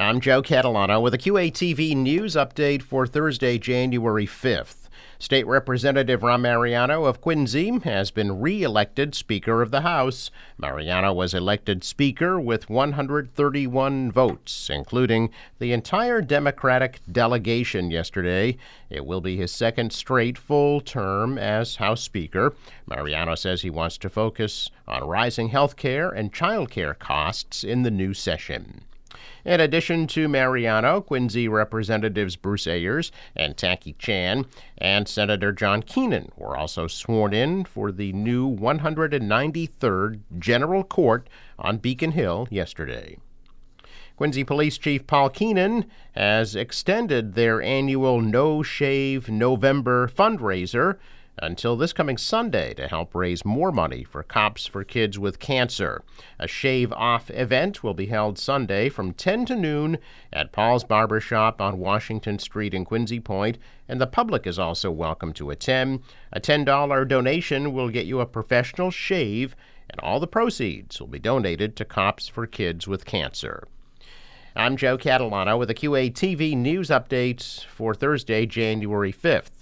I'm Joe Catalano with a QATV news update for Thursday, January 5th. State Representative Ron Mariano of Quincy has been re-elected Speaker of the House. Mariano was elected Speaker with 131 votes, including the entire Democratic delegation yesterday. It will be his second straight full term as House Speaker. Mariano says he wants to focus on rising health care and child care costs in the new session. In addition to Mariano, Quincy Representatives Bruce Ayers and Tackey Chan and Senator John Keenan were also sworn in for the new 193rd General Court on Beacon Hill yesterday. Quincy Police Chief Paul Keenan has extended their annual No Shave November fundraiser until this coming Sunday to help raise more money for Cops for Kids with Cancer. A shave off event will be held Sunday from 10 to noon at Paul's Barber Shop on Washington Street in Quincy Point, and the public is also welcome to attend. A $10 donation will get you a professional shave, and all the proceeds will be donated to Cops for Kids with Cancer. I'm Joe Catalano with a QATV news update for Thursday, January 5th.